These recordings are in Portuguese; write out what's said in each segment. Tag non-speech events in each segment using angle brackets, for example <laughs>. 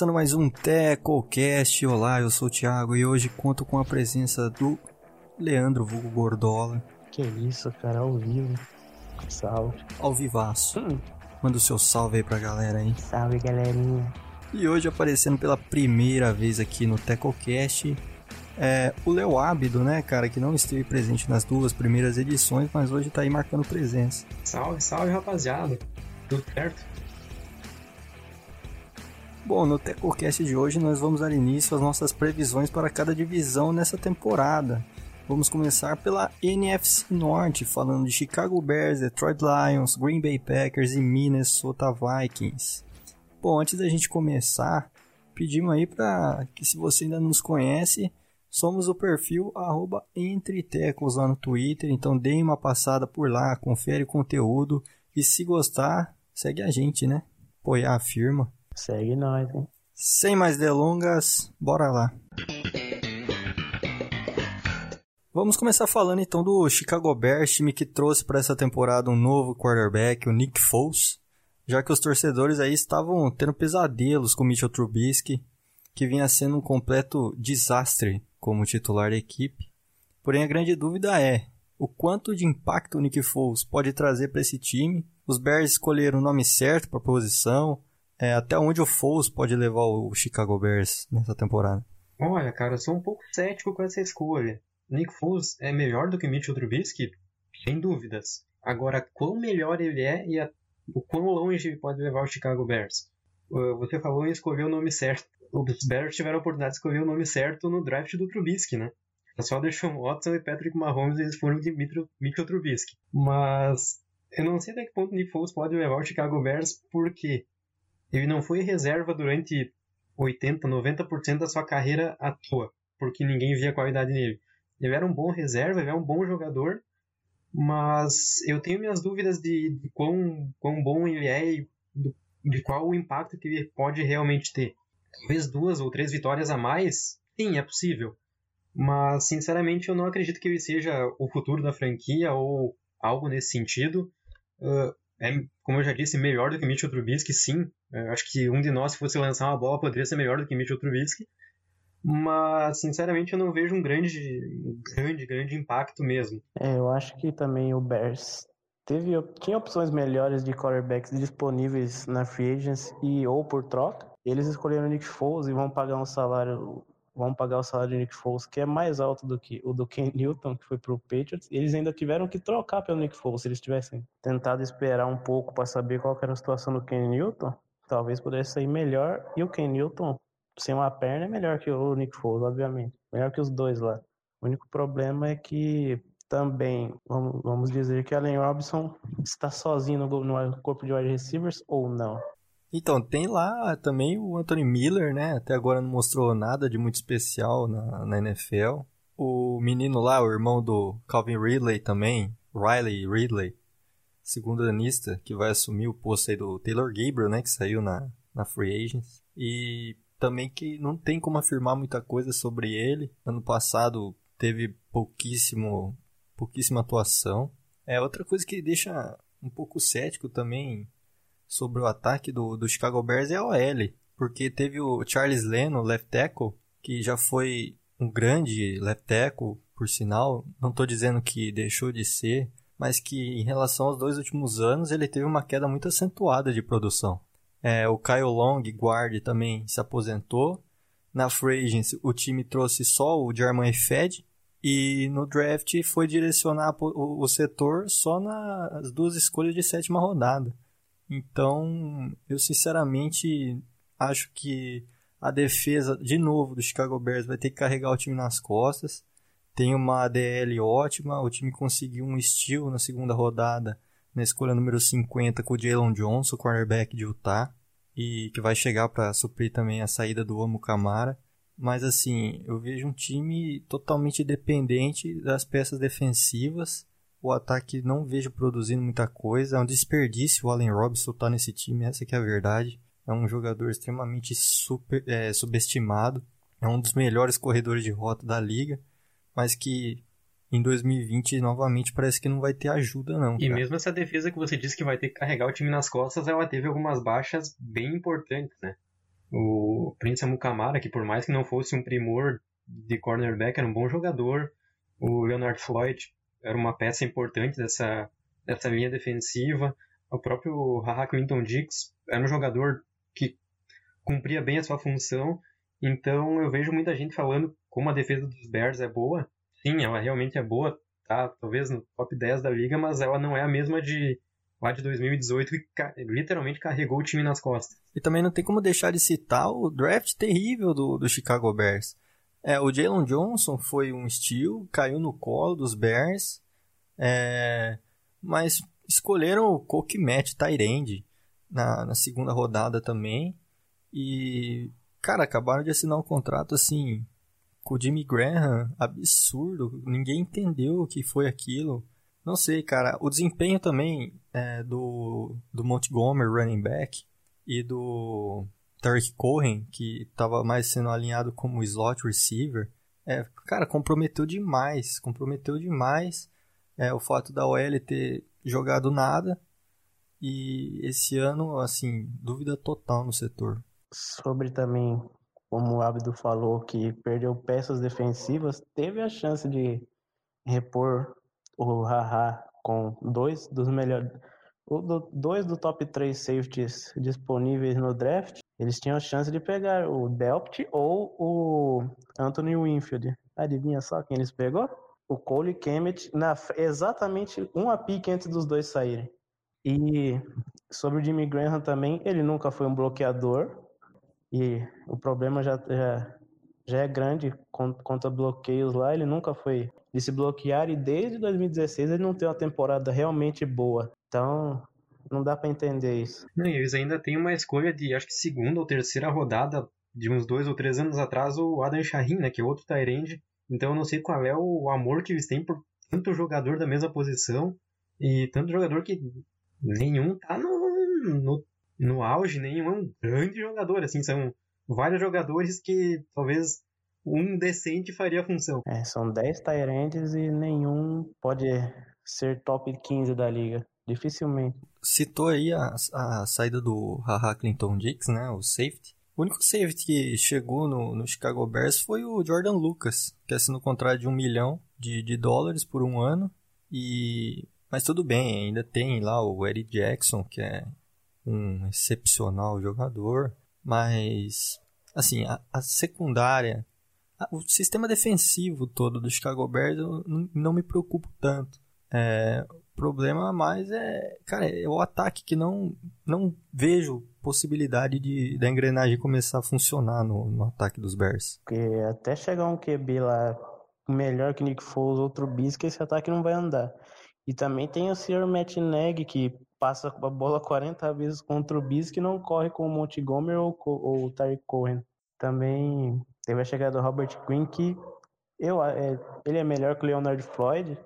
começando mais um TecoCast. Olá, eu sou o Thiago e hoje conto com a presença do Leandro Vulgo Gordola. Que isso, cara, ao vivo. Salve. Ao vivaço. Hum. Manda o seu salve aí pra galera aí. Salve, galerinha. E hoje aparecendo pela primeira vez aqui no TecoCast é o Leo Ábido, né, cara, que não esteve presente nas duas primeiras edições, mas hoje tá aí marcando presença. Salve, salve, rapaziada. Tudo certo? Bom, no TecoCast de hoje nós vamos dar início às nossas previsões para cada divisão nessa temporada. Vamos começar pela NFC Norte, falando de Chicago Bears, Detroit Lions, Green Bay Packers e Minnesota Vikings. Bom, antes da gente começar, pedimos aí para que se você ainda nos conhece, somos o perfil arroba Entretecos lá no Twitter, então deem uma passada por lá, confere o conteúdo e se gostar, segue a gente, né? Apoiar a firma. Segue nós, hein? Sem mais delongas, bora lá. Vamos começar falando então do Chicago Bears, time que trouxe para essa temporada um novo quarterback, o Nick Foles, já que os torcedores aí estavam tendo pesadelos com o Mitchell Trubisky, que vinha sendo um completo desastre como titular da equipe. Porém, a grande dúvida é o quanto de impacto o Nick Foles pode trazer para esse time. Os Bears escolheram o nome certo para a posição, é, até onde o Foles pode levar o Chicago Bears nessa temporada? Olha, cara, eu sou um pouco cético com essa escolha. Nick Foles é melhor do que Mitchell Trubisky? Sem dúvidas. Agora, quão melhor ele é e a, o quão longe ele pode levar o Chicago Bears? Uh, você falou em escolher o nome certo. Os Bears tiveram a oportunidade de escolher o nome certo no draft do Trubisky, né? Só Deshaun Watson e Patrick Mahomes eles foram de Mitchell, Mitchell Trubisky. Mas eu não sei até que ponto Nick Foles pode levar o Chicago Bears, porque ele não foi reserva durante 80, 90% da sua carreira à toa, porque ninguém via qualidade nele. Ele era um bom reserva, ele é um bom jogador, mas eu tenho minhas dúvidas de, de quão, quão bom ele é e do, de qual o impacto que ele pode realmente ter. Talvez duas ou três vitórias a mais, sim, é possível. Mas, sinceramente, eu não acredito que ele seja o futuro da franquia ou algo nesse sentido. Uh, é, como eu já disse, melhor do que Mitchell Trubisky, sim. Eu acho que um de nós, se fosse lançar uma bola, poderia ser melhor do que Mitchell Trubisky. Mas, sinceramente, eu não vejo um grande, grande, grande impacto mesmo. É, eu acho que também o Bears teve, tinha opções melhores de quarterbacks disponíveis na free agency e ou por troca. Eles escolheram o Nick Foles e vão pagar um salário vão pagar o salário de Nick Foles, que é mais alto do que o do Ken Newton, que foi pro Patriots. Eles ainda tiveram que trocar pelo Nick Foles. Se eles tivessem tentado esperar um pouco para saber qual era a situação do Ken Newton, talvez pudesse sair melhor. E o Ken Newton, sem uma perna, é melhor que o Nick Foles, obviamente. Melhor que os dois lá. O único problema é que também, vamos, vamos dizer que Allen Robinson está sozinho no, no corpo de wide receivers ou não. Então, tem lá também o Anthony Miller, né? Até agora não mostrou nada de muito especial na, na NFL. O menino lá, o irmão do Calvin Ridley também, Riley Ridley, segundo anista, que vai assumir o posto aí do Taylor Gabriel, né? Que saiu na, na Free Agents. E também que não tem como afirmar muita coisa sobre ele. Ano passado teve pouquíssimo, pouquíssima atuação. É outra coisa que deixa um pouco cético também sobre o ataque do, do Chicago Bears é a OL, porque teve o Charles Leno, left tackle, que já foi um grande left tackle, por sinal, não estou dizendo que deixou de ser, mas que em relação aos dois últimos anos ele teve uma queda muito acentuada de produção. É, o Kyle Long, guard, também se aposentou. Na free agency, o time trouxe só o German Fed e no draft foi direcionar o, o setor só nas duas escolhas de sétima rodada. Então, eu sinceramente acho que a defesa, de novo, do Chicago Bears vai ter que carregar o time nas costas. Tem uma ADL ótima, o time conseguiu um steal na segunda rodada, na escolha número 50 com o Jalen Johnson, cornerback de Utah, e que vai chegar para suprir também a saída do Amo Camara. Mas assim, eu vejo um time totalmente dependente das peças defensivas o ataque não vejo produzindo muita coisa. É um desperdício o Allen Robinson estar tá nesse time, essa que é a verdade. É um jogador extremamente super, é, subestimado. É um dos melhores corredores de rota da liga, mas que em 2020 novamente parece que não vai ter ajuda não. E mesmo essa defesa que você disse que vai ter que carregar o time nas costas, ela teve algumas baixas bem importantes, né? O Prince Amukamara, que por mais que não fosse um primor de cornerback, era um bom jogador. O Leonard Floyd era uma peça importante dessa, dessa linha defensiva. O próprio Haha Clinton Dix era um jogador que cumpria bem a sua função. Então eu vejo muita gente falando como a defesa dos Bears é boa. Sim, ela realmente é boa, tá? Talvez no top 10 da liga, mas ela não é a mesma de lá de 2018 que literalmente carregou o time nas costas. E também não tem como deixar de citar o draft terrível do, do Chicago Bears. É, o Jalen Johnson foi um estilo, caiu no colo dos Bears, é, mas escolheram o Coke Matt Tyrande na, na segunda rodada também. E, cara, acabaram de assinar um contrato assim com o Jimmy Graham, absurdo. Ninguém entendeu o que foi aquilo. Não sei, cara. O desempenho também é, do, do Montgomery, running back, e do Tarek Cohen, que estava mais sendo alinhado como slot receiver, é, cara, comprometeu demais. Comprometeu demais é, o fato da OL ter jogado nada. E esse ano, assim, dúvida total no setor. Sobre também, como o Abdo falou, que perdeu peças defensivas, teve a chance de repor o Haha com dois dos melhores. Do, dois do top 3 safeties disponíveis no draft, eles tinham a chance de pegar o Delpt ou o Anthony Winfield. Adivinha só quem eles pegou? O Cole Kemet, na, exatamente uma pique antes dos dois saírem. E sobre o Jimmy Graham também, ele nunca foi um bloqueador. E o problema já, já, já é grande contra bloqueios lá. Ele nunca foi de se bloquear e desde 2016 ele não tem uma temporada realmente boa. Então, não dá para entender isso. Não, eles ainda têm uma escolha de, acho que segunda ou terceira rodada de uns dois ou três anos atrás, o Adam Shahin, né, que é outro Tyrande. Então eu não sei qual é o amor que eles têm por tanto jogador da mesma posição e tanto jogador que nenhum tá no, no, no auge, nenhum é um grande jogador, assim, são vários jogadores que talvez um decente faria a função. É, são 10 Tyrands e nenhum pode ser top 15 da liga. Dificilmente. Citou aí a, a saída do Haha Clinton Dix, né? O safety. O único safety que chegou no, no Chicago Bears foi o Jordan Lucas, que assinou contrato de um milhão de, de dólares por um ano. E mas tudo bem, ainda tem lá o Eddie Jackson, que é um excepcional jogador. Mas, assim, a, a secundária ah, o sistema defensivo todo do Chicago Bears eu não me preocupo tanto. É, o problema mais é, cara, é o ataque que não, não vejo possibilidade de da engrenagem começar a funcionar no, no ataque dos Bears. Porque até chegar um QB lá melhor que Nick Foles ou Trubisky, esse ataque não vai andar. E também tem o Sr. Matt Nagy, que passa a bola 40 vezes contra o Trubisky e não corre com o Montgomery ou, ou o Tyreek Cohen. Também Teve a chegada do Robert Quinn, que eu, é, ele é melhor que o Leonard Floyd,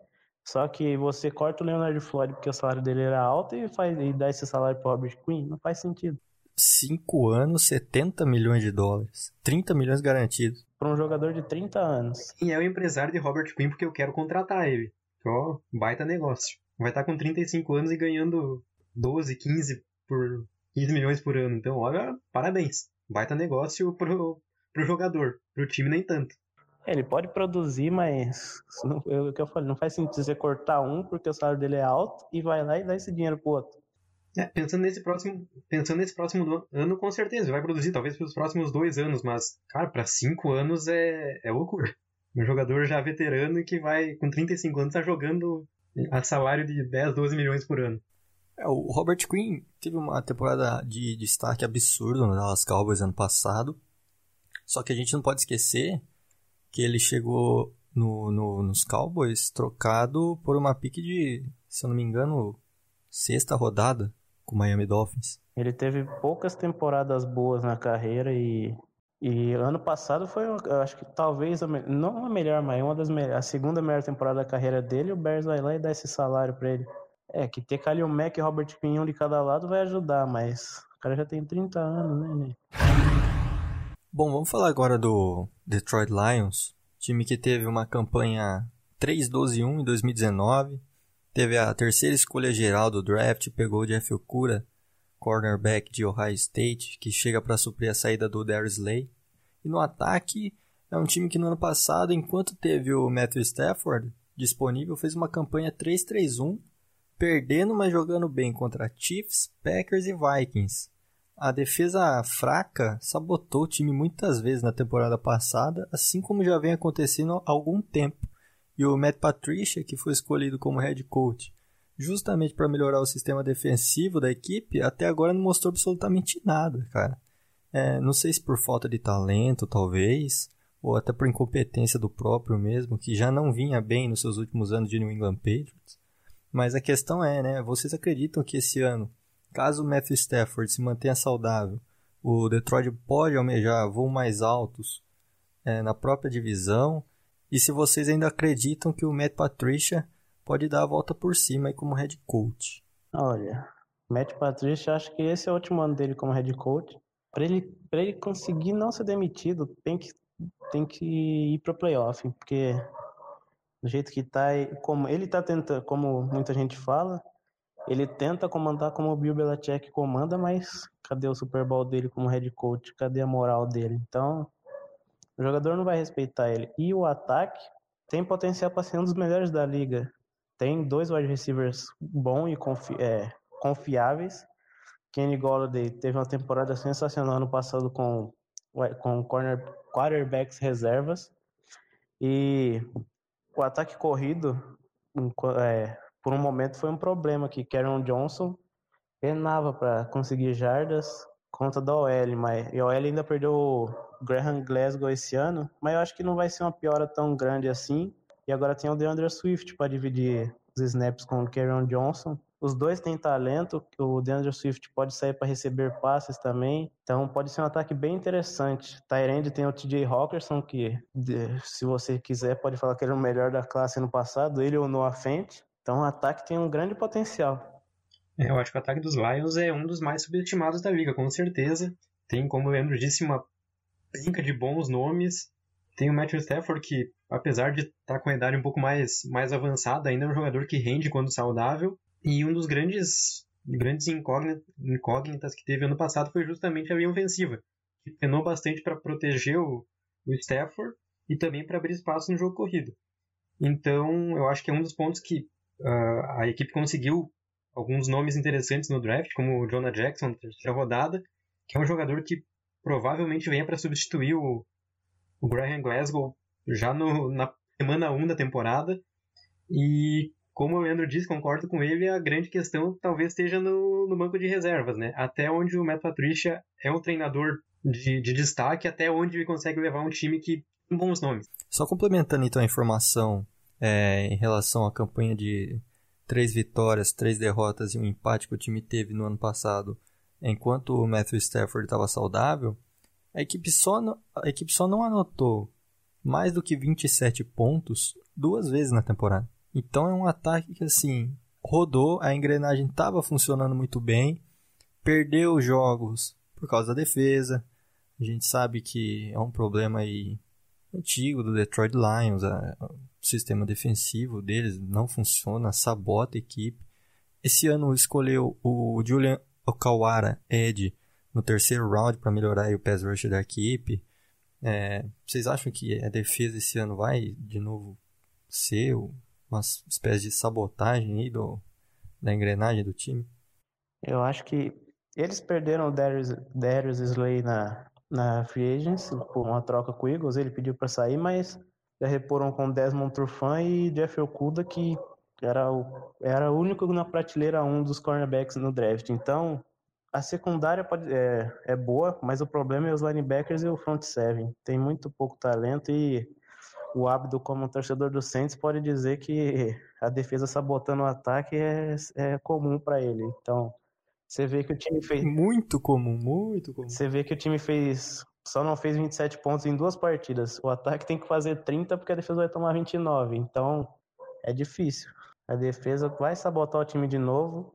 só que você corta o Leonard Floyd porque o salário dele era alto e, faz, e dá esse salário pro Robert Quinn. Não faz sentido. 5 anos, 70 milhões de dólares. 30 milhões garantidos. Para um jogador de 30 anos. E é o empresário de Robert Quinn porque eu quero contratar ele. Ó, baita negócio. Vai estar tá com 35 anos e ganhando 12, 15 por 15 milhões por ano. Então, olha, parabéns. Baita negócio pro, pro jogador, pro time nem tanto. É, ele pode produzir, mas não, é o que eu falei, não faz sentido você cortar um porque o salário dele é alto e vai lá e dá esse dinheiro pro outro. É, pensando nesse próximo, pensando nesse próximo ano, com certeza vai produzir, talvez pelos próximos dois anos, mas cara, para cinco anos é, é loucura. Um jogador já veterano e que vai com 35 anos tá jogando a salário de 10, 12 milhões por ano. É, o Robert Quinn teve uma temporada de destaque absurdo no Dallas Cowboys ano passado. Só que a gente não pode esquecer que ele chegou no, no, nos Cowboys trocado por uma pique de, se eu não me engano, sexta rodada com o Miami Dolphins. Ele teve poucas temporadas boas na carreira e, e ano passado foi, acho que talvez, a, não a melhor, mas uma das melhores, a segunda melhor temporada da carreira dele. O Bears vai lá e dá esse salário para ele. É, que ter Kalil Mack e Robert Pinhão de cada lado vai ajudar, mas o cara já tem 30 anos, né, né? Bom, vamos falar agora do Detroit Lions, time que teve uma campanha 3-12-1 em 2019, teve a terceira escolha geral do draft, pegou o Jeff Okura cornerback de Ohio State, que chega para suprir a saída do Darius Slay. E no ataque, é um time que no ano passado, enquanto teve o Matthew Stafford disponível, fez uma campanha 3-3-1, perdendo, mas jogando bem contra Chiefs, Packers e Vikings. A defesa fraca sabotou o time muitas vezes na temporada passada, assim como já vem acontecendo há algum tempo. E o Matt Patricia, que foi escolhido como head coach justamente para melhorar o sistema defensivo da equipe, até agora não mostrou absolutamente nada, cara. É, não sei se por falta de talento, talvez, ou até por incompetência do próprio mesmo, que já não vinha bem nos seus últimos anos de New England Patriots. Mas a questão é, né? Vocês acreditam que esse ano, caso o Matthew Stafford se mantenha saudável, o Detroit pode almejar voos mais altos é, na própria divisão? E se vocês ainda acreditam que o Matt Patricia pode dar a volta por cima aí como head coach? Olha, Matt Patricia, acho que esse é o último ano dele como head coach para ele, ele conseguir não ser demitido, tem que, tem que ir para playoff, porque do jeito que tá, como ele tá tentando, como muita gente fala, ele tenta comandar como o Bill Belichick comanda, mas cadê o Super Bowl dele como head coach? Cadê a moral dele? Então, o jogador não vai respeitar ele. E o ataque tem potencial para ser um dos melhores da liga. Tem dois wide receivers bons e confi é, confiáveis. Kenny Golladay teve uma temporada sensacional no passado com, com corner, quarterbacks reservas. E o ataque corrido, é, por um momento, foi um problema que Karen Johnson penava para conseguir jardas contra da OL, mas e a OL ainda perdeu o Graham Glasgow esse ano, mas eu acho que não vai ser uma piora tão grande assim. E agora tem o DeAndre Swift para dividir os snaps com o Karen Johnson. Os dois têm talento, o DeAndre Swift pode sair para receber passes também, então pode ser um ataque bem interessante. Tyrande tem o TJ Hawkinson, que se você quiser pode falar que ele é o melhor da classe no passado, ele ou Noah Fent. Então o ataque tem um grande potencial. É, eu acho que o ataque dos Lions é um dos mais subestimados da liga, com certeza. Tem, como o Leandro disse, uma brinca de bons nomes. Tem o Matthew Stafford, que apesar de estar tá com a idade um pouco mais, mais avançada, ainda é um jogador que rende quando saudável. E um dos grandes, grandes incógnitas que teve ano passado foi justamente a linha ofensiva, que penou bastante para proteger o, o Stafford e também para abrir espaço no jogo corrido. Então, eu acho que é um dos pontos que uh, a equipe conseguiu alguns nomes interessantes no draft, como o Jonah Jackson na terceira rodada, que é um jogador que provavelmente venha para substituir o, o Graham Glasgow já no, na semana 1 da temporada. E como o Leandro disse, concordo com ele, a grande questão talvez esteja no, no banco de reservas, né? Até onde o Matt Patricia é um treinador de, de destaque, até onde ele consegue levar um time que tem bons nomes. Só complementando então a informação é, em relação à campanha de três vitórias, três derrotas e um empate que o time teve no ano passado, enquanto o Matthew Stafford estava saudável, a equipe, só não, a equipe só não anotou mais do que 27 pontos duas vezes na temporada. Então é um ataque que assim rodou, a engrenagem estava funcionando muito bem, perdeu jogos por causa da defesa. A gente sabe que é um problema aí antigo do Detroit Lions, a, o sistema defensivo deles não funciona, sabota a equipe. Esse ano escolheu o Julian Okawara Ed no terceiro round para melhorar o pass rush da equipe. É, vocês acham que a defesa esse ano vai de novo ser uma espécie de sabotagem aí do, da engrenagem do time? Eu acho que eles perderam o Darius, Darius Slay na, na Free Agency por uma troca com o Eagles, ele pediu para sair, mas já reporam com Desmond Trufant e Jeff Okuda, que era o, era o único na prateleira 1 dos cornerbacks no draft. Então, a secundária pode, é, é boa, mas o problema é os linebackers e o front seven. Tem muito pouco talento e o Abdo, como torcedor do Saints, pode dizer que a defesa sabotando o ataque é, é comum para ele. Então, você vê que o time fez. Muito comum, muito comum. Você vê que o time fez. Só não fez 27 pontos em duas partidas. O ataque tem que fazer 30 porque a defesa vai tomar 29. Então, é difícil. A defesa vai sabotar o time de novo.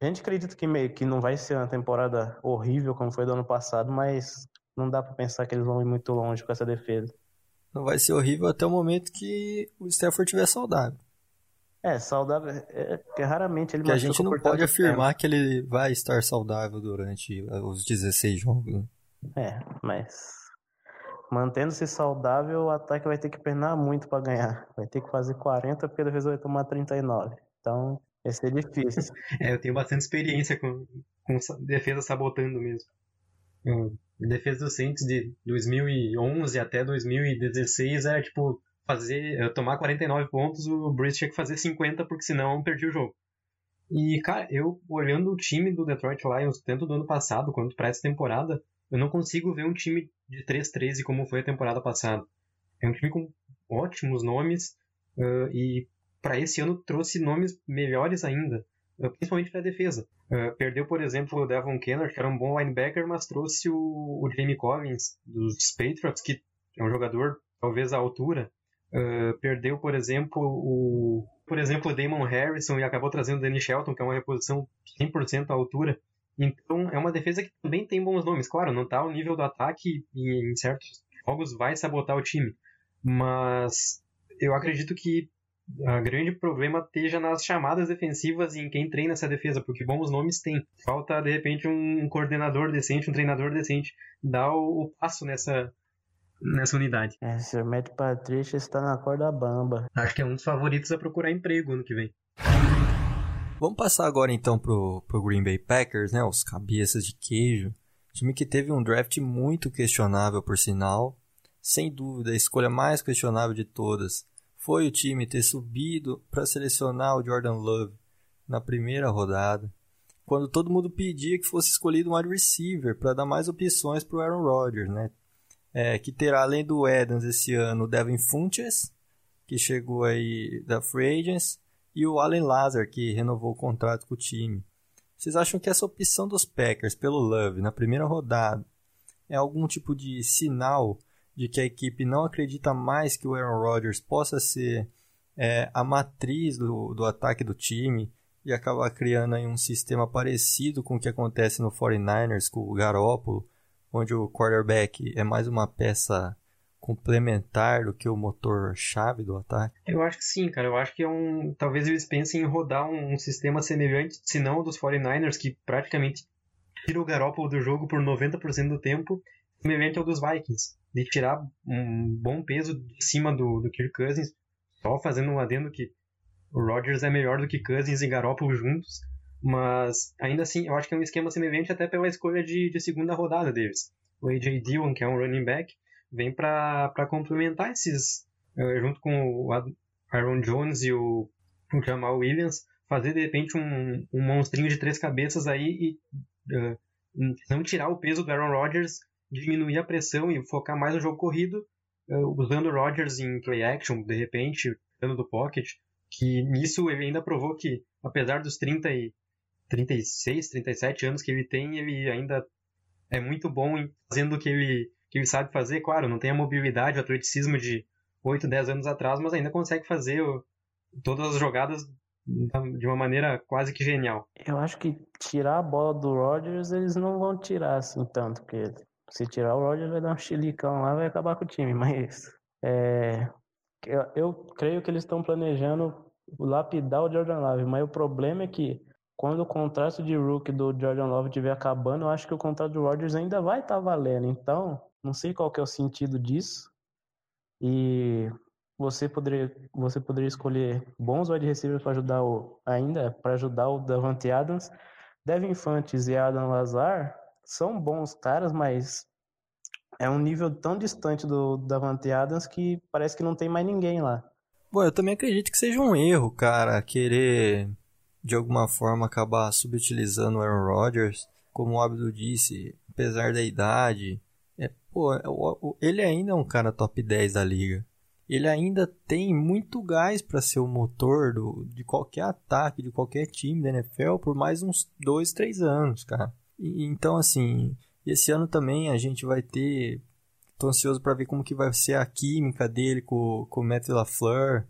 A gente acredita que, meio, que não vai ser uma temporada horrível como foi do ano passado, mas não dá para pensar que eles vão ir muito longe com essa defesa não vai ser horrível até o momento que o Stafford estiver saudável. É, saudável. É, porque raramente ele Que a gente não pode afirmar que ele vai estar saudável durante os 16 jogos. Né? É, mas mantendo-se saudável, o ataque vai ter que penar muito para ganhar. Vai ter que fazer 40 porque a defesa vai tomar 39. Então, vai ser difícil. <laughs> é, eu tenho bastante experiência com, com defesa sabotando mesmo. A defesa do Saints de 2011 até 2016 era tipo fazer eh, tomar 49 pontos, o Breeze tinha que fazer 50 porque senão perdia o jogo. E cara, eu olhando o time do Detroit Lions tanto do ano passado quanto para essa temporada, eu não consigo ver um time de 3-13 como foi a temporada passada. É um time com ótimos nomes uh, e para esse ano trouxe nomes melhores ainda, uh, principalmente para a defesa. Uh, perdeu, por exemplo, o Devon Kennard, que era um bom linebacker, mas trouxe o, o Jamie Collins dos Patriots, que é um jogador talvez à altura. perdeu, por exemplo, o por exemplo, o Damon Harrison e acabou trazendo o Danny Shelton, que é uma reposição 100% à altura. Então, é uma defesa que também tem bons nomes. Claro, não está ao nível do ataque e em certos jogos vai sabotar o time. Mas eu acredito que o grande problema esteja nas chamadas defensivas e em quem treina essa defesa, porque bons nomes tem. Falta, de repente, um coordenador decente, um treinador decente, dar o, o passo nessa, nessa unidade. É, o Sr. Matt Patrícia está na corda bamba. Acho que é um dos favoritos a procurar emprego ano que vem. Vamos passar agora então pro, pro Green Bay Packers, né? Os cabeças de queijo. Time que teve um draft muito questionável, por sinal. Sem dúvida, a escolha mais questionável de todas foi o time ter subido para selecionar o Jordan Love na primeira rodada, quando todo mundo pedia que fosse escolhido um wide receiver para dar mais opções para o Aaron Rodgers, né? É, que terá além do Adams esse ano o Devin Funches, que chegou aí da Free Agents, e o Allen Lazar, que renovou o contrato com o time. Vocês acham que essa opção dos Packers pelo Love na primeira rodada é algum tipo de sinal de que a equipe não acredita mais que o Aaron Rodgers possa ser é, a matriz do, do ataque do time e acabar criando aí um sistema parecido com o que acontece no 49ers com o Garoppolo, onde o quarterback é mais uma peça complementar do que o motor-chave do ataque? Eu acho que sim, cara. Eu acho que é um. Talvez eles pensem em rodar um, um sistema semelhante, se não dos 49ers, que praticamente tira o Garoppolo do jogo por 90% do tempo, semelhante ao dos Vikings. De tirar um bom peso de cima do, do Kirk Cousins, só fazendo um adendo que o Rodgers é melhor do que Cousins e Garoppolo juntos. Mas ainda assim, eu acho que é um esquema semelhante até pela escolha de, de segunda rodada deles. O AJ Dillon, que é um running back, vem para complementar esses, uh, junto com o Aaron Jones e o, o Jamal Williams, fazer de repente um, um monstrinho de três cabeças aí e uh, não tirar o peso do Aaron Rodgers, diminuir a pressão e focar mais no jogo corrido, uh, usando o Rodgers em play action, de repente, dando do pocket, que nisso ele ainda provou que, apesar dos 30 e 36, 37 anos que ele tem, ele ainda é muito bom em fazendo o que ele que ele sabe fazer, claro, não tem a mobilidade, o atleticismo de 8, 10 anos atrás, mas ainda consegue fazer todas as jogadas de uma maneira quase que genial. Eu acho que tirar a bola do Rodgers, eles não vão tirar assim tanto, porque se tirar o Rodgers vai dar um chilicão lá, vai acabar com o time, <laughs> mas é, eu, eu creio que eles estão planejando lapidar o Jordan Love, mas o problema é que quando o contrato de rookie do Jordan Love estiver acabando, eu acho que o contrato do Rodgers ainda vai estar tá valendo. Então, não sei qual que é o sentido disso. E você poderia, você poderia escolher bons wide receivers para ajudar o ainda para ajudar o Davante Adams. Devin Infantes e Adam Lazar são bons caras, mas é um nível tão distante do Davante Adams que parece que não tem mais ninguém lá. Bom, eu também acredito que seja um erro, cara, querer de alguma forma acabar subutilizando o Aaron Rodgers. Como o Abdo disse, apesar da idade, Pô, ele ainda é um cara top 10 da liga. Ele ainda tem muito gás para ser o motor do, de qualquer ataque, de qualquer time da NFL por mais uns 2, 3 anos, cara. Então, assim, esse ano também a gente vai ter. Tô ansioso para ver como que vai ser a química dele com, com o Matt LaFleur,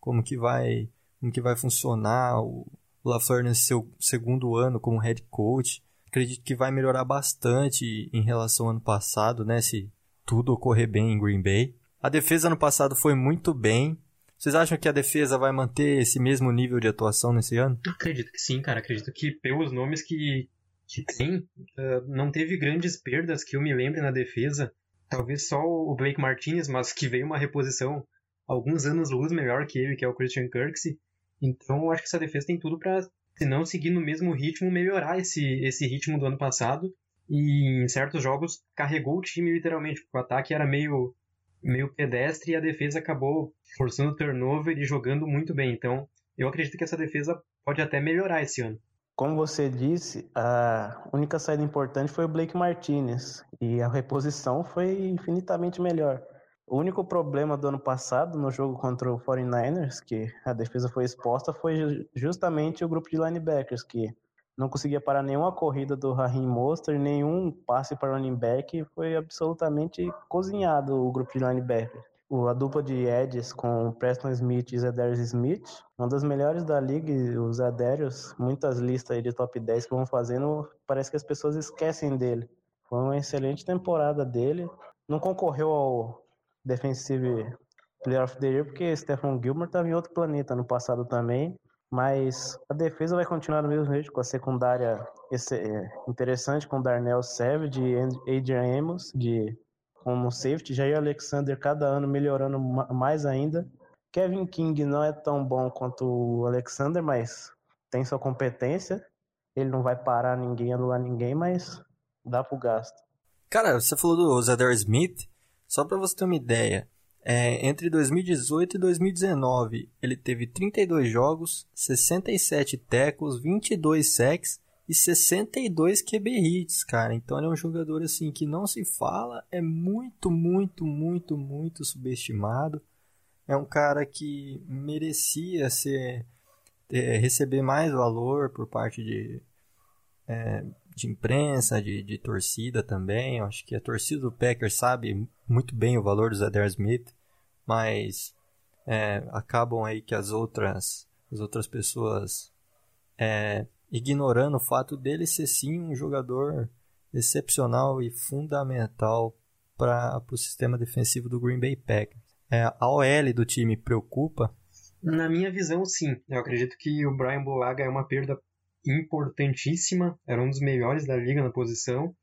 como que vai, como que vai funcionar o LaFleur nesse seu segundo ano como head coach acredito que vai melhorar bastante em relação ao ano passado, né? Se tudo ocorrer bem em Green Bay. A defesa ano passado foi muito bem. Vocês acham que a defesa vai manter esse mesmo nível de atuação nesse ano? Acredito que sim, cara. Acredito que pelos nomes que, que tem, uh, não teve grandes perdas que eu me lembre na defesa. Talvez só o Blake Martinez, mas que veio uma reposição alguns anos luz melhor que ele, que é o Christian Kirksey. Então, eu acho que essa defesa tem tudo para, se não seguir no mesmo ritmo, melhorar esse, esse ritmo do ano passado. E em certos jogos carregou o time literalmente, porque o ataque era meio meio pedestre e a defesa acabou forçando o turnover e jogando muito bem. Então, eu acredito que essa defesa pode até melhorar esse ano. Como você disse, a única saída importante foi o Blake Martinez e a reposição foi infinitamente melhor. O único problema do ano passado no jogo contra o 49ers, que a defesa foi exposta, foi justamente o grupo de linebackers, que não conseguia parar nenhuma corrida do Raheem Mostert, nenhum passe para running back, foi absolutamente cozinhado o grupo de linebackers. A dupla de edges com Preston Smith e Zedarius Smith, uma das melhores da liga, os Zedarius, muitas listas de top 10 que vão fazendo, parece que as pessoas esquecem dele. Foi uma excelente temporada dele, não concorreu ao Defensive Player of the Year, porque Stephen Gilmore estava em outro planeta no passado também, mas a defesa vai continuar do mesmo jeito, com a secundária é, interessante, com Darnell Savage e Adrian Amos de, como safety. Jair Alexander cada ano melhorando mais ainda. Kevin King não é tão bom quanto o Alexander, mas tem sua competência. Ele não vai parar ninguém, anular ninguém, mas dá pro gasto. Cara, você falou do Zadar Smith. Só para você ter uma ideia, é, entre 2018 e 2019, ele teve 32 jogos, 67 tackles, 22 sacks e 62 QB hits, cara. Então ele é um jogador assim que não se fala, é muito, muito, muito, muito subestimado. É um cara que merecia ser é, receber mais valor por parte de é, de imprensa, de, de torcida também. Eu acho que a torcida do Packers sabe muito bem o valor do Zadar Smith, mas é, acabam aí que as outras, as outras pessoas é, ignorando o fato dele ser sim um jogador excepcional e fundamental para o sistema defensivo do Green Bay Packers. É, a OL do time preocupa? Na minha visão, sim. Eu acredito que o Brian Bulaga é uma perda importantíssima, era um dos melhores da liga na posição.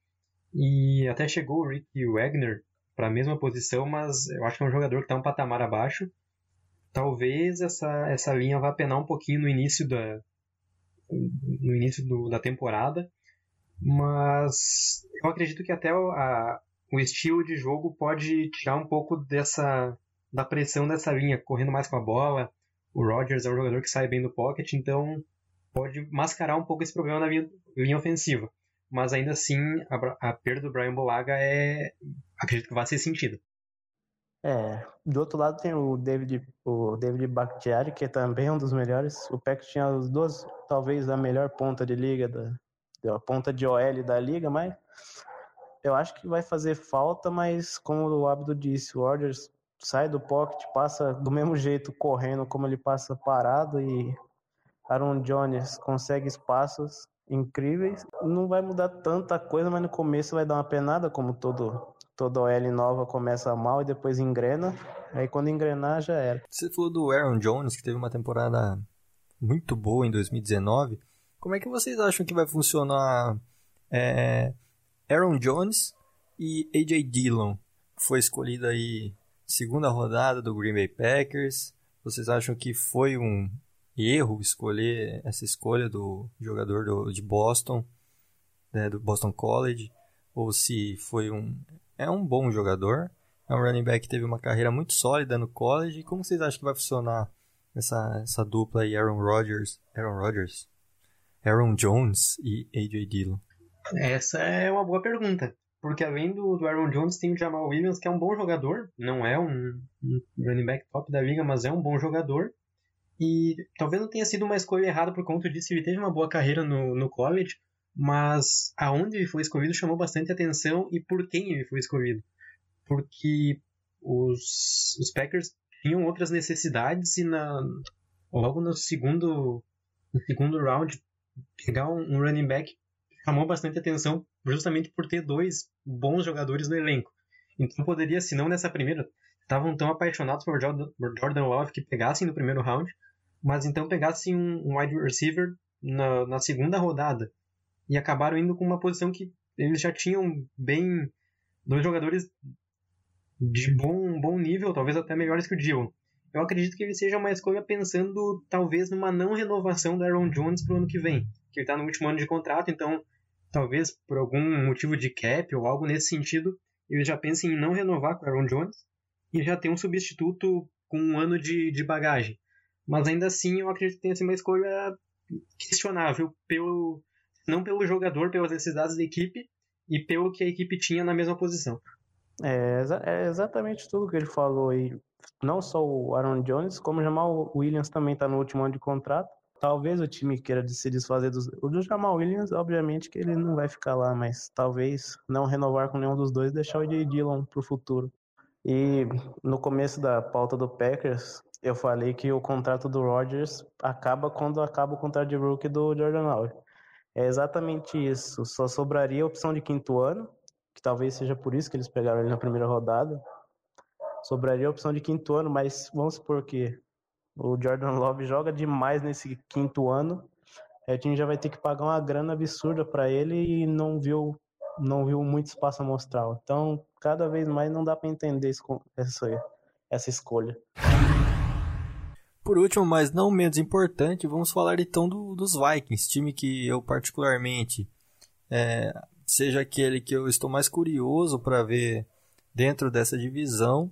E até chegou o Rick Wagner para a mesma posição, mas eu acho que é um jogador que está um patamar abaixo. Talvez essa, essa linha vá penar um pouquinho no início da, no início do, da temporada, mas eu acredito que até o, a, o estilo de jogo pode tirar um pouco dessa da pressão dessa linha, correndo mais com a bola. O Rodgers é um jogador que sai bem do pocket, então pode mascarar um pouco esse problema na linha, linha ofensiva. Mas ainda assim, a, a, perda do Brian Bolaga é. acredito que vai ser sentida. É, do outro lado tem o David, o David Bakhtiari, que também é um dos melhores. O Peck tinha as duas, talvez a melhor ponta de liga, da, a ponta de OL da liga, mas eu acho que vai fazer falta, mas como o Abdo disse, o Orders sai do pocket, passa do mesmo jeito correndo como ele passa parado e Aaron Jones consegue espaços incríveis. Não vai mudar tanta coisa, mas no começo vai dar uma penada, como todo toda OL nova começa mal e depois engrena. Aí quando engrenar já era. Você falou do Aaron Jones, que teve uma temporada muito boa em 2019. Como é que vocês acham que vai funcionar é, Aaron Jones e AJ Dillon? Foi escolhido aí segunda rodada do Green Bay Packers. Vocês acham que foi um, erro escolher essa escolha do jogador do, de Boston, né, do Boston College, ou se foi um é um bom jogador, é um running back que teve uma carreira muito sólida no college. Como vocês acham que vai funcionar essa, essa dupla aí, Aaron Rodgers, Aaron Rodgers, Aaron Jones e AJ Dillon? Essa é uma boa pergunta. Porque além do, do, Aaron Jones, tem o Jamal Williams, que é um bom jogador. Não é um, um running back top da liga, mas é um bom jogador. E talvez não tenha sido uma escolha errada por conta disso, ele teve uma boa carreira no, no college, mas aonde ele foi escolhido chamou bastante atenção e por quem ele foi escolhido. Porque os, os Packers tinham outras necessidades e na, logo no segundo, no segundo round pegar um, um running back chamou bastante atenção justamente por ter dois bons jogadores no elenco. Então poderia, se não nessa primeira, estavam tão apaixonados por Jordan, por Jordan Love que pegassem no primeiro round, mas então pegassem um, um wide receiver na, na segunda rodada e acabaram indo com uma posição que eles já tinham bem dois jogadores de bom, bom nível, talvez até melhores que o Dillon. Eu acredito que ele seja uma escolha pensando talvez numa não renovação do Aaron Jones para o ano que vem, que ele está no último ano de contrato, então talvez por algum motivo de cap ou algo nesse sentido, ele já pense em não renovar com o Aaron Jones e já ter um substituto com um ano de, de bagagem. Mas ainda assim, eu acredito que tenha sido uma escolha questionável pelo não pelo jogador, pelas necessidades da equipe e pelo que a equipe tinha na mesma posição. É, é exatamente tudo que ele falou aí. Não só o Aaron Jones, como o Jamal Williams também está no último ano de contrato. Talvez o time queira se desfazer dos. O do Jamal Williams, obviamente que ele não vai ficar lá, mas talvez não renovar com nenhum dos dois e deixar o J. Dillon para o futuro. E no começo da pauta do Packers, eu falei que o contrato do Rodgers acaba quando acaba o contrato de rookie do Jordan Love. É exatamente isso. Só sobraria a opção de quinto ano, que talvez seja por isso que eles pegaram ele na primeira rodada. Sobraria a opção de quinto ano, mas vamos supor que o Jordan <laughs> Love joga demais nesse quinto ano. A gente já vai ter que pagar uma grana absurda para ele e não viu não viu muito espaço amostral. Então, cada vez mais não dá para entender essa, essa escolha. Por último, mas não menos importante, vamos falar então do, dos Vikings, time que eu particularmente é, seja aquele que eu estou mais curioso para ver dentro dessa divisão.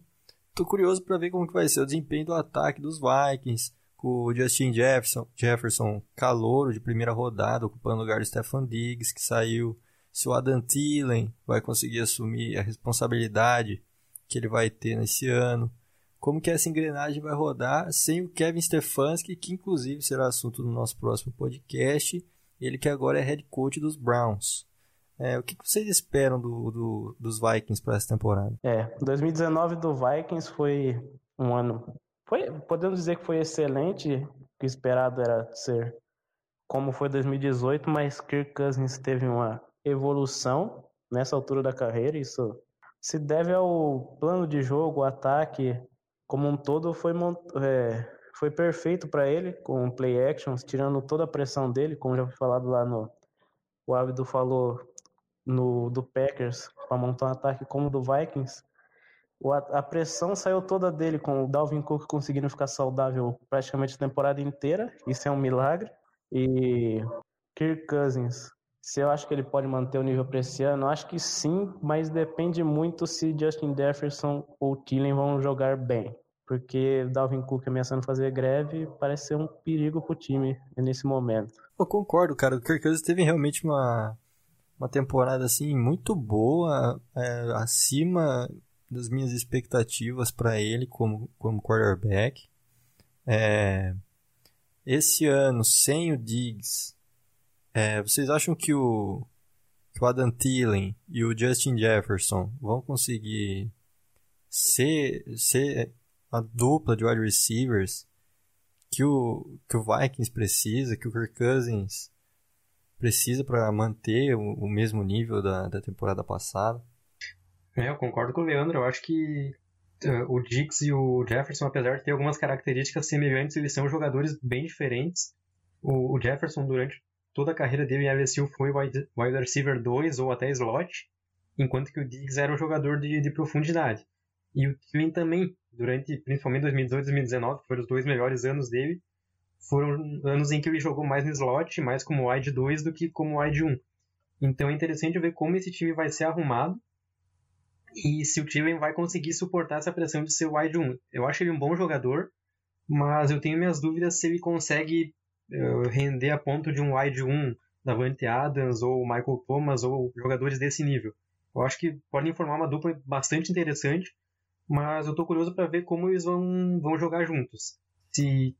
Estou curioso para ver como que vai ser o desempenho do ataque dos Vikings, com o Justin Jefferson, Jefferson calouro de primeira rodada, ocupando o lugar do Stefan Diggs, que saiu. Se o Adam Thielen vai conseguir assumir a responsabilidade que ele vai ter nesse ano como que essa engrenagem vai rodar sem o Kevin Stefanski, que inclusive será assunto do nosso próximo podcast, ele que agora é head coach dos Browns. É, o que vocês esperam do, do, dos Vikings para essa temporada? É, 2019 do Vikings foi um ano, foi, podemos dizer que foi excelente, o que esperado era ser como foi 2018, mas Kirk Cousins teve uma evolução nessa altura da carreira, isso se deve ao plano de jogo, ataque, como um todo foi, é, foi perfeito para ele, com play actions, tirando toda a pressão dele, como já foi falado lá no. O Abdo falou no do Packers para montar um ataque como o do Vikings. O, a pressão saiu toda dele, com o Dalvin Cook conseguindo ficar saudável praticamente a temporada inteira, isso é um milagre. E Kirk Cousins, se eu acho que ele pode manter o nível para esse ano, acho que sim, mas depende muito se Justin Jefferson ou Thielen vão jogar bem porque Dalvin Cook ameaçando fazer greve parece ser um perigo pro time nesse momento. Eu concordo, cara. O Kirk Cousins teve realmente uma, uma temporada assim muito boa, é, acima das minhas expectativas para ele como, como quarterback. É, esse ano, sem o Diggs, é, vocês acham que o, que o Adam Thielen e o Justin Jefferson vão conseguir ser, ser a dupla de wide receivers que o, que o Vikings precisa, que o Kirk Cousins precisa para manter o, o, mesmo nível da, da temporada passada. É, eu concordo com o Leandro. Eu acho que uh, o Dix e o Jefferson, apesar de ter algumas características semelhantes, eles são jogadores bem diferentes. O, o Jefferson, durante toda a carreira dele em LSU, foi wide, receiver 2 ou até slot, enquanto que o Diggs era um jogador de, de profundidade. E o Thielen também, durante principalmente 2018 e 2019, que foram os dois melhores anos dele, foram anos em que ele jogou mais no slot, mais como wide 2 do que como wide 1. Então é interessante ver como esse time vai ser arrumado e se o Thielen vai conseguir suportar essa pressão de ser wide 1. Eu acho ele um bom jogador, mas eu tenho minhas dúvidas se ele consegue render a ponto de um wide 1 Davante Adams ou Michael Thomas ou jogadores desse nível. Eu acho que podem formar uma dupla bastante interessante, mas eu tô curioso para ver como eles vão, vão jogar juntos. Se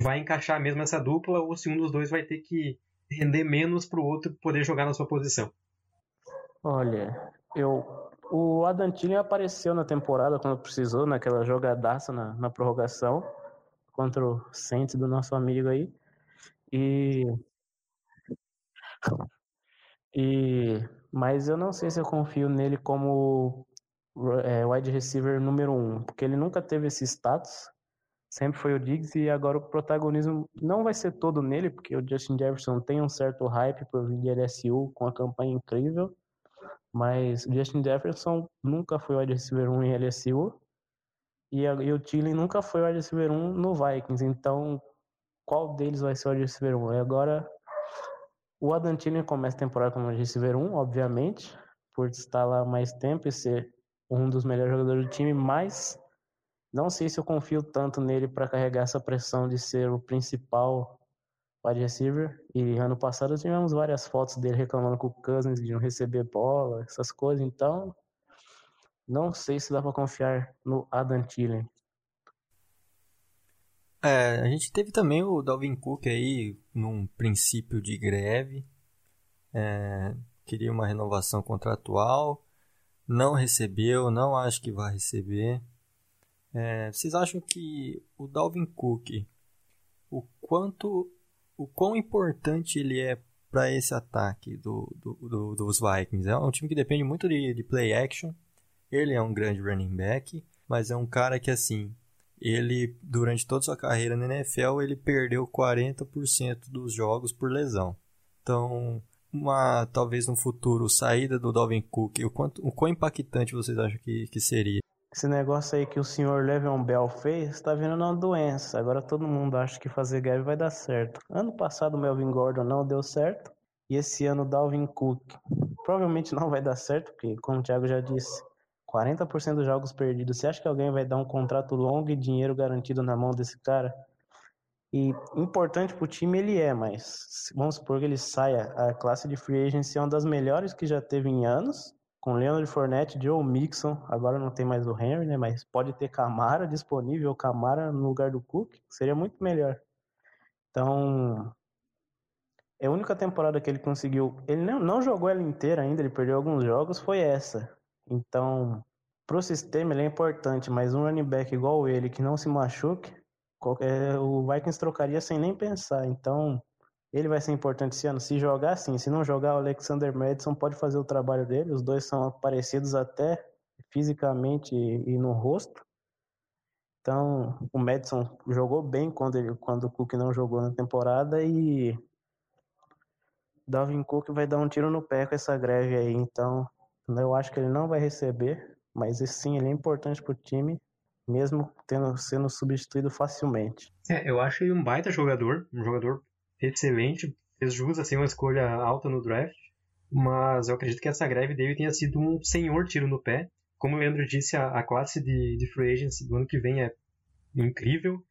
vai encaixar mesmo essa dupla ou se um dos dois vai ter que render menos pro outro poder jogar na sua posição. Olha, eu o Thielen apareceu na temporada quando precisou, naquela jogadaça na, na prorrogação contra o Saints do nosso amigo aí. E e mas eu não sei se eu confio nele como é, wide receiver número um, porque ele nunca teve esse status, sempre foi o Diggs e agora o protagonismo não vai ser todo nele, porque o Justin Jefferson tem um certo hype por vir de LSU com a campanha incrível, mas o Justin Jefferson nunca foi wide receiver 1 em LSU e, e o Thielen nunca foi wide receiver 1 no Vikings, então qual deles vai ser o receiver 1? E agora o Thielen começa a temporada como receiver 1, obviamente, por estar lá mais tempo e ser um dos melhores jogadores do time, mas não sei se eu confio tanto nele para carregar essa pressão de ser o principal wide receiver. E ano passado tivemos várias fotos dele reclamando com o Cousins de não receber bola, essas coisas. Então, não sei se dá para confiar no Adam Thielen. É, a gente teve também o Dalvin Cook aí num princípio de greve. É, queria uma renovação contratual não recebeu, não acho que vai receber. É, vocês acham que o Dalvin Cook, o quanto, o quão importante ele é para esse ataque do, do, do, dos Vikings? É um time que depende muito de, de play action. Ele é um grande running back, mas é um cara que assim, ele durante toda sua carreira na NFL ele perdeu 40% dos jogos por lesão. Então, uma, talvez no futuro, saída do Dalvin Cook, o, quanto, o quão impactante vocês acham que, que seria? Esse negócio aí que o senhor Le'Veon Bell fez, está vindo uma doença. Agora todo mundo acha que fazer greve vai dar certo. Ano passado o Melvin Gordon não deu certo. E esse ano o Dalvin Cook provavelmente não vai dar certo, porque, como o Thiago já disse, 40% dos jogos perdidos. Você acha que alguém vai dar um contrato longo e dinheiro garantido na mão desse cara? E importante para o time ele é, mas vamos supor que ele saia. A classe de free agency é uma das melhores que já teve em anos, com Leonard Fournette, Joe Mixon. Agora não tem mais o Henry, né? Mas pode ter Camara disponível, Camara no lugar do Cook, seria muito melhor. Então, é a única temporada que ele conseguiu. Ele não, não jogou ela inteira ainda, ele perdeu alguns jogos, foi essa. Então, pro sistema ele é importante, mas um running back igual ele, que não se machuque, Qualquer, o Vikings trocaria sem nem pensar. Então, ele vai ser importante esse ano. Se jogar, sim. Se não jogar, o Alexander Madison pode fazer o trabalho dele. Os dois são parecidos até fisicamente e, e no rosto. Então, o Madison jogou bem quando, ele, quando o Cook não jogou na temporada e Dalvin Cook vai dar um tiro no pé com essa greve aí. Então, eu acho que ele não vai receber, mas sim, ele é importante para o time mesmo tendo, sendo substituído facilmente. É, eu acho ele um baita jogador, um jogador excelente, fez jus a ser uma escolha alta no draft, mas eu acredito que essa greve dele tenha sido um senhor tiro no pé. Como o Leandro disse, a, a classe de, de free agency do ano que vem é incrível,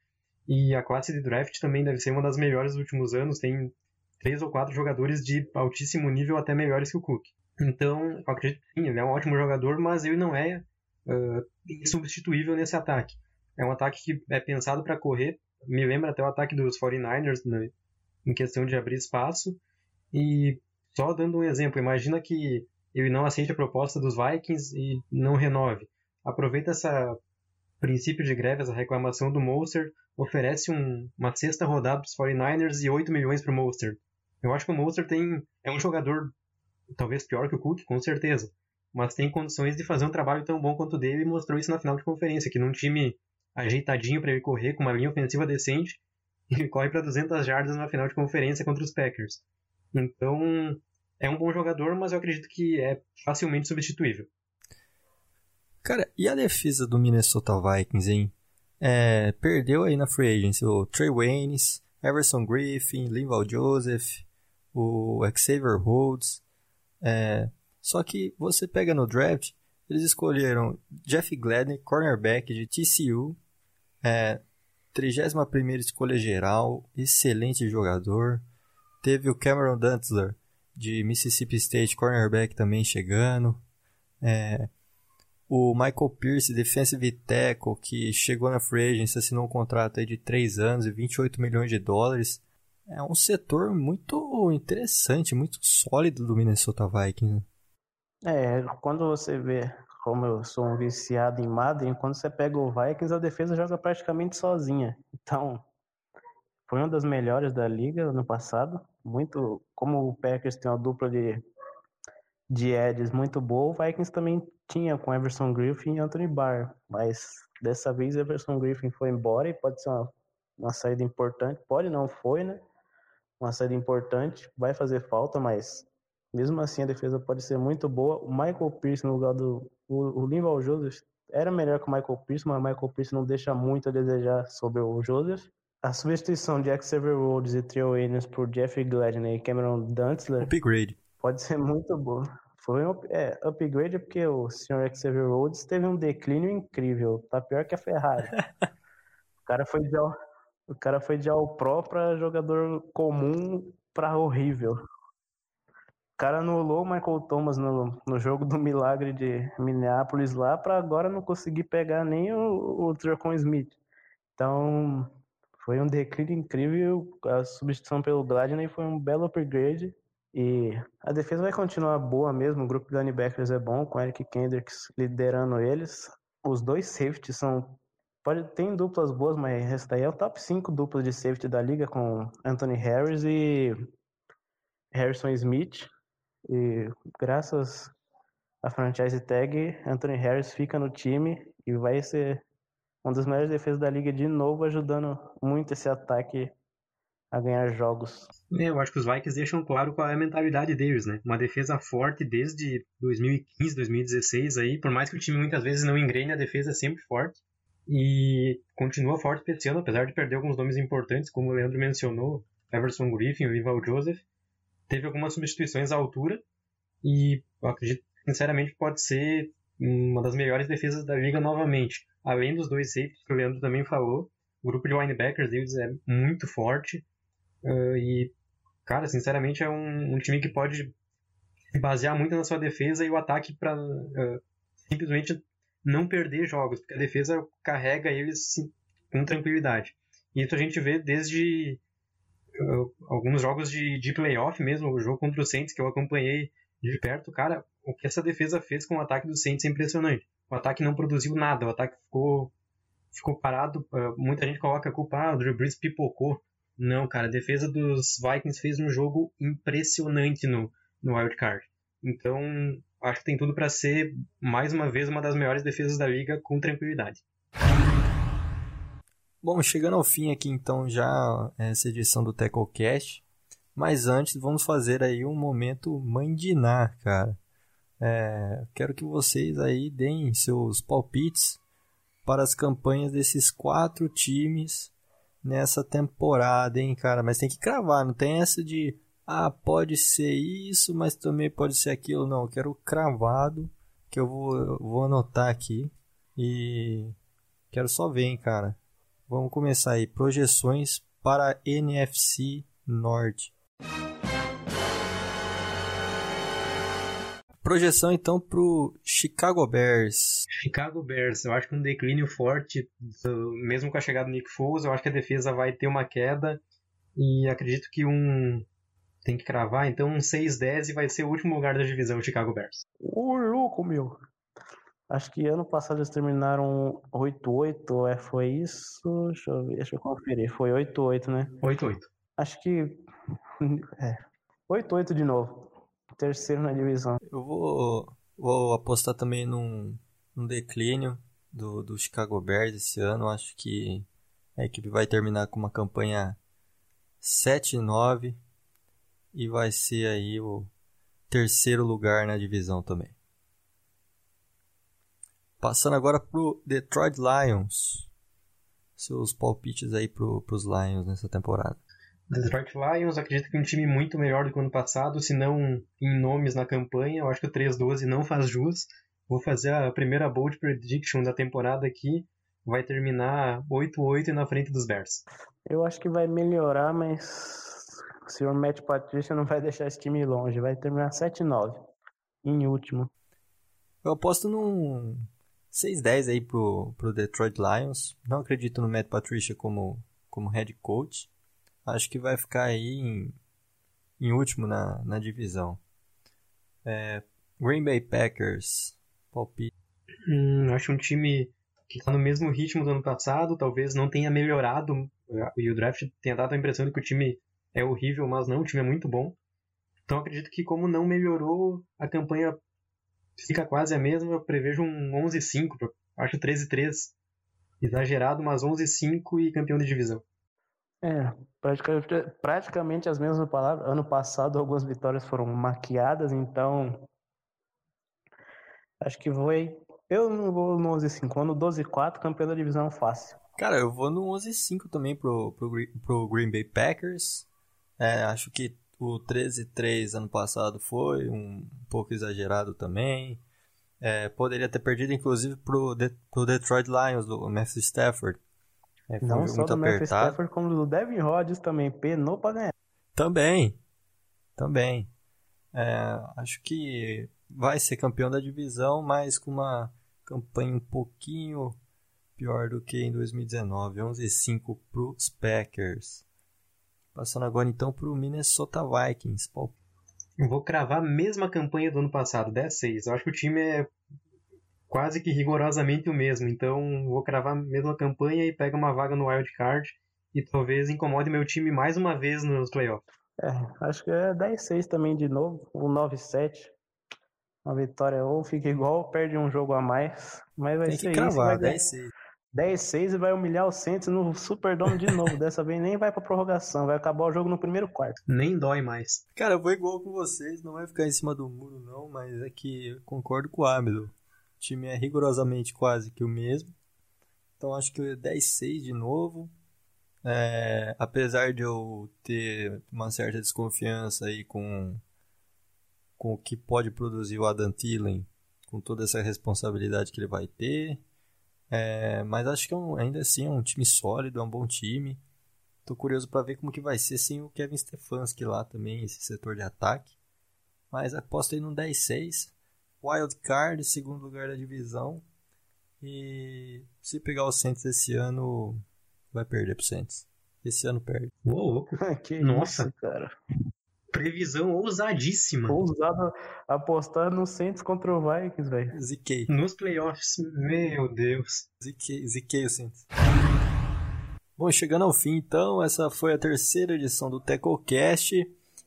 e a classe de draft também deve ser uma das melhores dos últimos anos, tem três ou quatro jogadores de altíssimo nível, até melhores que o Cook. Então, eu acredito que sim, ele é um ótimo jogador, mas ele não é uh, insubstituível nesse ataque. É um ataque que é pensado para correr, me lembra até o ataque dos 49ers né, em questão de abrir espaço. E só dando um exemplo, imagina que ele não aceite a proposta dos Vikings e não renove. Aproveita essa princípio de greve, essa reclamação do Monster, oferece um, uma sexta rodada para os 49ers e 8 milhões para o Monster. Eu acho que o Monster tem, é um jogador talvez pior que o Cook, com certeza mas tem condições de fazer um trabalho tão bom quanto o dele e mostrou isso na final de conferência, que num time ajeitadinho para ele correr, com uma linha ofensiva decente, <laughs> ele corre para 200 jardas na final de conferência contra os Packers. Então, é um bom jogador, mas eu acredito que é facilmente substituível. Cara, e a defesa do Minnesota Vikings, hein? É, perdeu aí na free agency o Trey Waynes, Everson Griffin, Linval Joseph, o Xavier Rhodes, é, só que você pega no draft, eles escolheram Jeff Gladney, cornerback de TCU, é, 31 escolha geral, excelente jogador. Teve o Cameron Dantzler, de Mississippi State, cornerback também chegando. É, o Michael Pierce, defensive tackle, que chegou na free agency, assinou um contrato aí de 3 anos e 28 milhões de dólares. É um setor muito interessante, muito sólido do Minnesota Vikings. Né? É, quando você vê, como eu sou um viciado em Madden, quando você pega o Vikings, a defesa joga praticamente sozinha. Então, foi uma das melhores da liga no passado. Muito, como o Packers tem uma dupla de, de Eds muito boa, o Vikings também tinha com Everson Griffin e Anthony Barr, mas dessa vez Everson Griffin foi embora e pode ser uma, uma saída importante. Pode não foi, né? Uma saída importante, vai fazer falta, mas mesmo assim a defesa pode ser muito boa. O Michael Pierce no lugar do o, o Linval Joseph era melhor que o Michael Pierce, mas o Michael Pierce não deixa muito a desejar sobre o Joseph. A substituição de Xavier Rhodes e Trio Williams por Jeff Gladney e Cameron Dantzler Upgrade. pode ser muito boa. Foi um é, upgrade porque o Sr. Xavier Rhodes teve um declínio incrível. Tá pior que a Ferrari. <laughs> o cara foi de o cara foi de all pro para jogador comum para horrível. O cara anulou o Michael Thomas no, no jogo do milagre de Minneapolis lá para agora não conseguir pegar nem o, o Tracon Smith. Então, foi um declínio incrível. A substituição pelo Gladney foi um belo upgrade. E a defesa vai continuar boa mesmo. O grupo de linebackers é bom, com Eric Kendricks liderando eles. Os dois safeties são. Pode, tem duplas boas, mas essa daí é o top 5 duplas de safety da liga, com Anthony Harris e Harrison Smith. E graças à franchise tag, Anthony Harris fica no time e vai ser uma das melhores defesas da liga de novo, ajudando muito esse ataque a ganhar jogos. É, eu acho que os Vikings deixam claro qual é a mentalidade deles, né? Uma defesa forte desde 2015, 2016 aí, por mais que o time muitas vezes não engrene, a defesa é sempre forte. E continua forte esse apesar de perder alguns nomes importantes, como o Leandro mencionou, Everson Griffin, o Ival Joseph. Teve algumas substituições à altura e acredito, sinceramente, pode ser uma das melhores defesas da liga novamente. Além dos dois safeties que o Leandro também falou, o grupo de linebackers deles é muito forte. Uh, e, cara, sinceramente, é um, um, time que pode se basear muito na sua defesa e o ataque para uh, simplesmente não perder jogos, porque a defesa carrega eles com tranquilidade. E isso a gente vê desde uh, alguns jogos de, de playoff mesmo, o jogo contra o Saints que eu acompanhei de perto, cara, o que essa defesa fez com o ataque do Saints é impressionante. O ataque não produziu nada, o ataque ficou ficou parado. muita gente coloca a culpa, ah, o Drew Brees pipocou. Não, cara, a defesa dos Vikings fez um jogo impressionante no, no Wild Card. Então, acho que tem tudo para ser, mais uma vez, uma das melhores defesas da liga com tranquilidade. Bom, chegando ao fim aqui então já essa edição do TecoCast. Mas antes vamos fazer aí um momento mandinar, cara. É, quero que vocês aí deem seus palpites para as campanhas desses quatro times nessa temporada, hein, cara? Mas tem que cravar, não tem essa de ah, pode ser isso, mas também pode ser aquilo. Não, eu quero cravado, que eu vou, eu vou anotar aqui. E quero só ver, hein, cara. Vamos começar aí. Projeções para NFC Norte. Projeção então pro Chicago Bears. Chicago Bears, eu acho que um declínio forte, mesmo com a chegada do Nick Foles, eu acho que a defesa vai ter uma queda e acredito que um tem que cravar, então um 6-10 vai ser o último lugar da divisão Chicago Bears. Ô, louco, meu. Acho que ano passado eles terminaram 8-8, é, foi isso? Deixa eu ver, deixa eu conferir. Foi 8-8, né? 8-8. Acho que. <laughs> É. 8-8 de novo terceiro na divisão. Eu vou, vou apostar também num, num declínio do, do Chicago Bears esse ano. Acho que a equipe vai terminar com uma campanha 7-9 e vai ser aí o terceiro lugar na divisão também. Passando agora pro Detroit Lions. Seus palpites aí pro, pros Lions nessa temporada. Detroit Lions, acredito que é um time muito melhor do que o ano passado, se não em nomes na campanha. Eu acho que o 3-12 não faz jus. Vou fazer a primeira bold prediction da temporada aqui. Vai terminar 8-8 na frente dos Bears. Eu acho que vai melhorar, mas o senhor Matt Patricia não vai deixar esse time longe. Vai terminar 7-9 em último. Eu aposto num 6-10 aí pro, pro Detroit Lions. Não acredito no Matt Patricia como, como head coach acho que vai ficar aí em, em último na, na divisão. É, Green Bay Packers, palpite. Hum, acho um time que está no mesmo ritmo do ano passado, talvez não tenha melhorado, e o draft tenha dado a impressão de que o time é horrível, mas não, o time é muito bom. Então acredito que como não melhorou, a campanha fica quase a mesma. Eu prevejo um 11-5, acho 13-3. Exagerado, mas 11-5 e campeão de divisão. É, praticamente, praticamente as mesmas palavras. Ano passado, algumas vitórias foram maquiadas, então. Acho que foi. Eu não vou no 11-5, vou no 12-4, campeão da divisão fácil. Cara, eu vou no 11-5 também pro, pro, pro Green Bay Packers. É, acho que o 13-3 ano passado foi um pouco exagerado também. É, poderia ter perdido, inclusive, pro, de, pro Detroit Lions, do Matthew Stafford. É, Não só do Matthew Stafford, como do Devin Rodgers também, penou pra ganhar. Também, também. É, acho que vai ser campeão da divisão, mas com uma campanha um pouquinho pior do que em 2019. 11-5 pros Packers. Passando agora então pro Minnesota Vikings. Eu vou cravar a mesma campanha do ano passado, 10-6. Eu acho que o time é quase que rigorosamente o mesmo. Então vou cravar a mesma campanha e pega uma vaga no wild card e talvez incomode meu time mais uma vez nos playoffs. É, acho que é 10-6 também de novo, o 9-7. Uma vitória ou fica igual, perde um jogo a mais. Mas vai Tem ser que cravar, isso. 10-6. 10-6 e vai humilhar o Saints no Superdome de novo. <laughs> Dessa vez nem vai pra prorrogação, vai acabar o jogo no primeiro quarto. Nem dói mais. Cara, eu vou igual com vocês, não vai ficar em cima do muro não, mas é que eu concordo com o Amido. O time é rigorosamente quase que o mesmo. Então acho que 10-6 de novo. É, apesar de eu ter uma certa desconfiança aí com, com o que pode produzir o Adam Thielen, com toda essa responsabilidade que ele vai ter, é, mas acho que é um, ainda assim é um time sólido, é um bom time. Tô curioso para ver como que vai ser sem o Kevin Stefanski lá também, esse setor de ataque. Mas aposto aí no 10-6. Wild Card, segundo lugar da divisão. E se pegar o Saints esse ano, vai perder pro Saints. Esse ano perde. Uou, <laughs> que Nossa, isso, cara. Previsão ousadíssima. Ousado apostar no Saints contra o Vikings, velho. Ziquei. Nos playoffs, meu Deus. Ziquei, ziquei o Saints. Bom, chegando ao fim, então, essa foi a terceira edição do TecoCast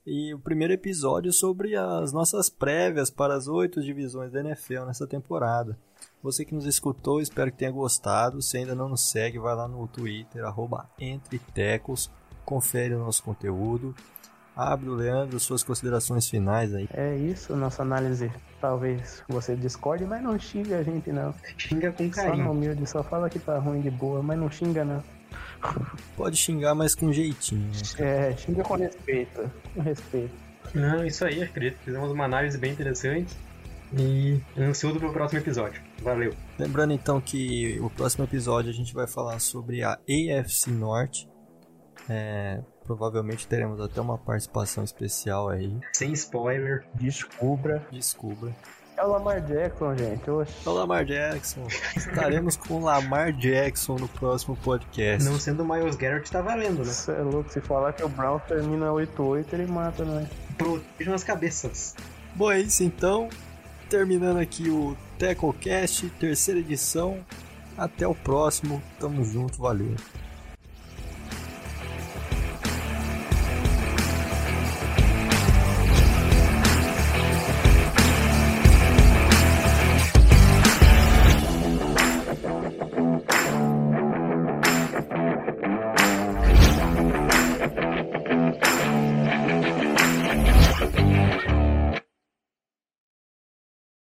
e o primeiro episódio sobre as nossas prévias para as oito divisões da NFL nessa temporada. Você que nos escutou, espero que tenha gostado. Se ainda não nos segue, vai lá no Twitter, arroba EntreTecos, confere o nosso conteúdo. Abro, Leandro, suas considerações finais aí. É isso, nossa análise. Talvez você discorde, mas não xinga a gente, não. Xinga com carinho. Só humilde, só fala que tá ruim de boa, mas não xinga, não. Pode xingar, mas com jeitinho. Né? É, xinga com respeito. Com respeito. Não, isso aí, acredito. Fizemos uma análise bem interessante. E ansioso pro próximo episódio. Valeu. Lembrando então que o próximo episódio a gente vai falar sobre a AFC Norte. É, Provavelmente teremos até uma participação especial aí. Sem spoiler. Descubra. Descubra. É o Lamar Jackson, gente. Oxi. É o Lamar Jackson. Estaremos com o Lamar Jackson no próximo podcast. Não sendo o Miles Garrett, tá valendo, né? Você é louco. Se falar que o Brown termina 8-8, ele mata, né? Protejam as cabeças. Bom, é isso então. Terminando aqui o TecoCast, terceira edição. Até o próximo. Tamo junto. Valeu.